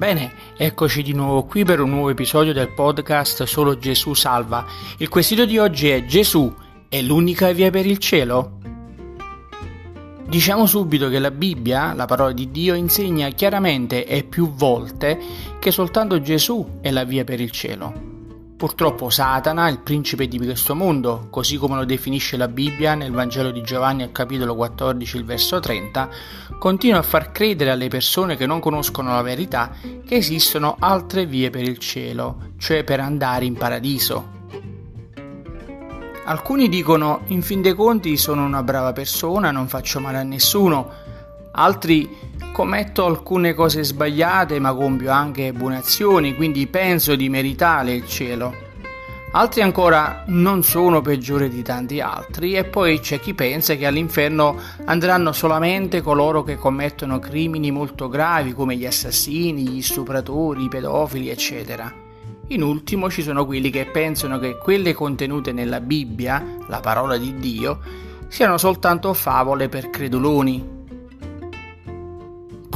Bene, eccoci di nuovo qui per un nuovo episodio del podcast Solo Gesù salva. Il quesito di oggi è Gesù è l'unica via per il cielo? Diciamo subito che la Bibbia, la parola di Dio, insegna chiaramente e più volte che soltanto Gesù è la via per il cielo. Purtroppo Satana, il principe di questo mondo, così come lo definisce la Bibbia nel Vangelo di Giovanni al capitolo 14, il verso 30, continua a far credere alle persone che non conoscono la verità che esistono altre vie per il cielo, cioè per andare in paradiso. Alcuni dicono, in fin dei conti sono una brava persona, non faccio male a nessuno, altri commetto alcune cose sbagliate ma compio anche buone azioni, quindi penso di meritare il cielo. Altri ancora non sono peggiori di tanti altri e poi c'è chi pensa che all'inferno andranno solamente coloro che commettono crimini molto gravi come gli assassini, gli stupratori, i pedofili, eccetera. In ultimo ci sono quelli che pensano che quelle contenute nella Bibbia, la parola di Dio, siano soltanto favole per creduloni,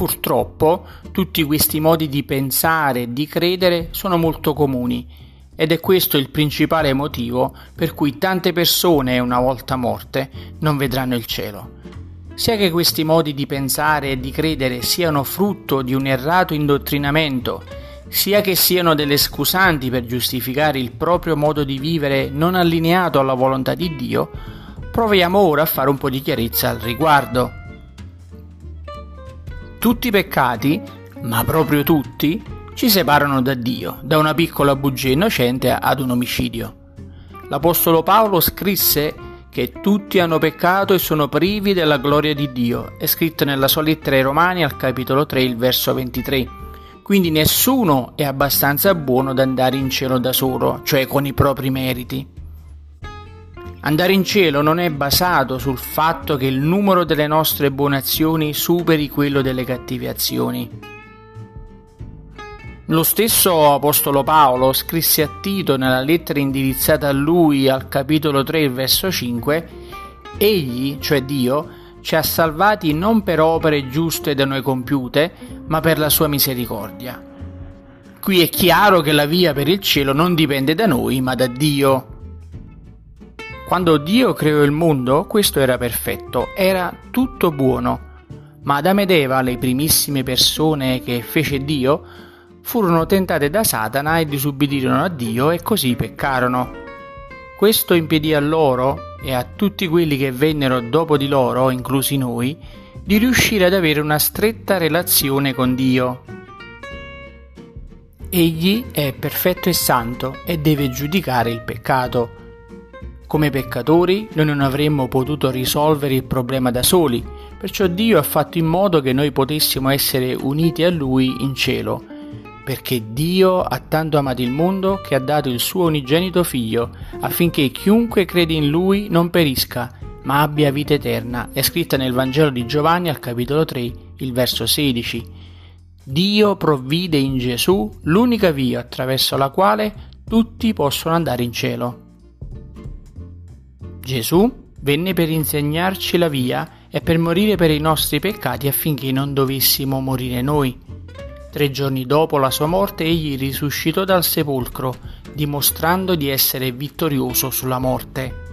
Purtroppo tutti questi modi di pensare e di credere sono molto comuni ed è questo il principale motivo per cui tante persone, una volta morte, non vedranno il cielo. Sia che questi modi di pensare e di credere siano frutto di un errato indottrinamento, sia che siano delle scusanti per giustificare il proprio modo di vivere non allineato alla volontà di Dio, proviamo ora a fare un po' di chiarezza al riguardo. Tutti i peccati, ma proprio tutti, ci separano da Dio, da una piccola bugia innocente ad un omicidio. L'Apostolo Paolo scrisse che tutti hanno peccato e sono privi della gloria di Dio, è scritto nella sua lettera ai Romani al capitolo 3, il verso 23. Quindi nessuno è abbastanza buono da andare in cielo da solo, cioè con i propri meriti. Andare in cielo non è basato sul fatto che il numero delle nostre buone azioni superi quello delle cattive azioni. Lo stesso Apostolo Paolo scrisse a Tito nella lettera indirizzata a lui al capitolo 3, verso 5, Egli, cioè Dio, ci ha salvati non per opere giuste da noi compiute, ma per la sua misericordia. Qui è chiaro che la via per il cielo non dipende da noi, ma da Dio. Quando Dio creò il mondo, questo era perfetto, era tutto buono. Ma Adamo ed Eva, le primissime persone che fece Dio, furono tentate da Satana e disubbidirono a Dio e così peccarono. Questo impedì a loro e a tutti quelli che vennero dopo di loro, inclusi noi, di riuscire ad avere una stretta relazione con Dio. Egli è perfetto e santo e deve giudicare il peccato. Come peccatori noi non avremmo potuto risolvere il problema da soli, perciò Dio ha fatto in modo che noi potessimo essere uniti a Lui in cielo, perché Dio ha tanto amato il mondo che ha dato il suo unigenito figlio, affinché chiunque crede in Lui non perisca, ma abbia vita eterna. È scritta nel Vangelo di Giovanni al capitolo 3, il verso 16. Dio provvide in Gesù l'unica via attraverso la quale tutti possono andare in cielo. Gesù venne per insegnarci la via e per morire per i nostri peccati affinché non dovessimo morire noi. Tre giorni dopo la sua morte egli risuscitò dal sepolcro, dimostrando di essere vittorioso sulla morte.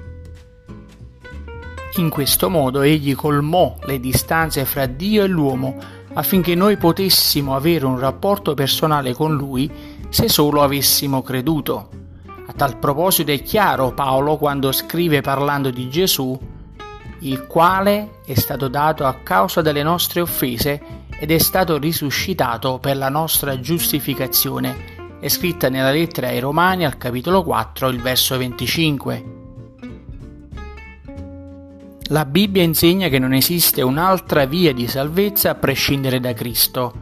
In questo modo egli colmò le distanze fra Dio e l'uomo affinché noi potessimo avere un rapporto personale con lui se solo avessimo creduto. A tal proposito è chiaro Paolo quando scrive parlando di Gesù, il quale è stato dato a causa delle nostre offese ed è stato risuscitato per la nostra giustificazione. È scritta nella lettera ai Romani al capitolo 4, il verso 25. La Bibbia insegna che non esiste un'altra via di salvezza a prescindere da Cristo.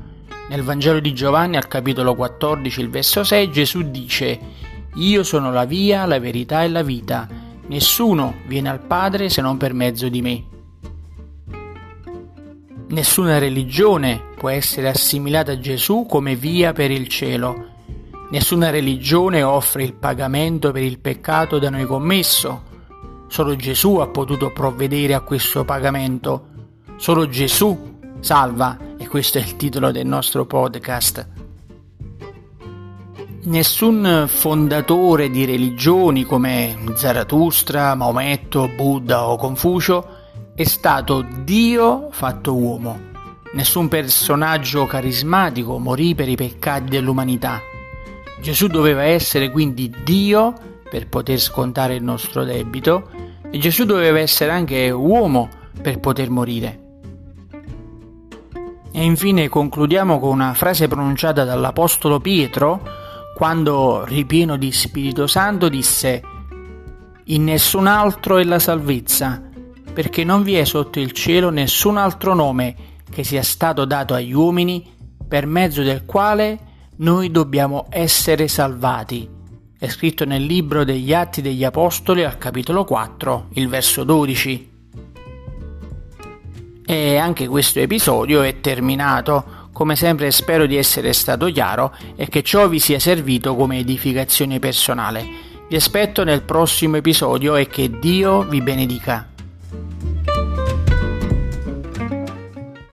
Nel Vangelo di Giovanni al capitolo 14, il verso 6, Gesù dice io sono la via, la verità e la vita. Nessuno viene al Padre se non per mezzo di me. Nessuna religione può essere assimilata a Gesù come via per il cielo. Nessuna religione offre il pagamento per il peccato da noi commesso. Solo Gesù ha potuto provvedere a questo pagamento. Solo Gesù salva e questo è il titolo del nostro podcast. Nessun fondatore di religioni come Zarathustra, Maometto, Buddha o Confucio è stato Dio fatto uomo. Nessun personaggio carismatico morì per i peccati dell'umanità. Gesù doveva essere quindi Dio per poter scontare il nostro debito e Gesù doveva essere anche uomo per poter morire. E infine concludiamo con una frase pronunciata dall'Apostolo Pietro quando, ripieno di Spirito Santo, disse In nessun altro è la salvezza, perché non vi è sotto il cielo nessun altro nome che sia stato dato agli uomini per mezzo del quale noi dobbiamo essere salvati. È scritto nel libro degli Atti degli Apostoli al capitolo 4, il verso 12. E anche questo episodio è terminato come sempre spero di essere stato chiaro e che ciò vi sia servito come edificazione personale. Vi aspetto nel prossimo episodio e che Dio vi benedica.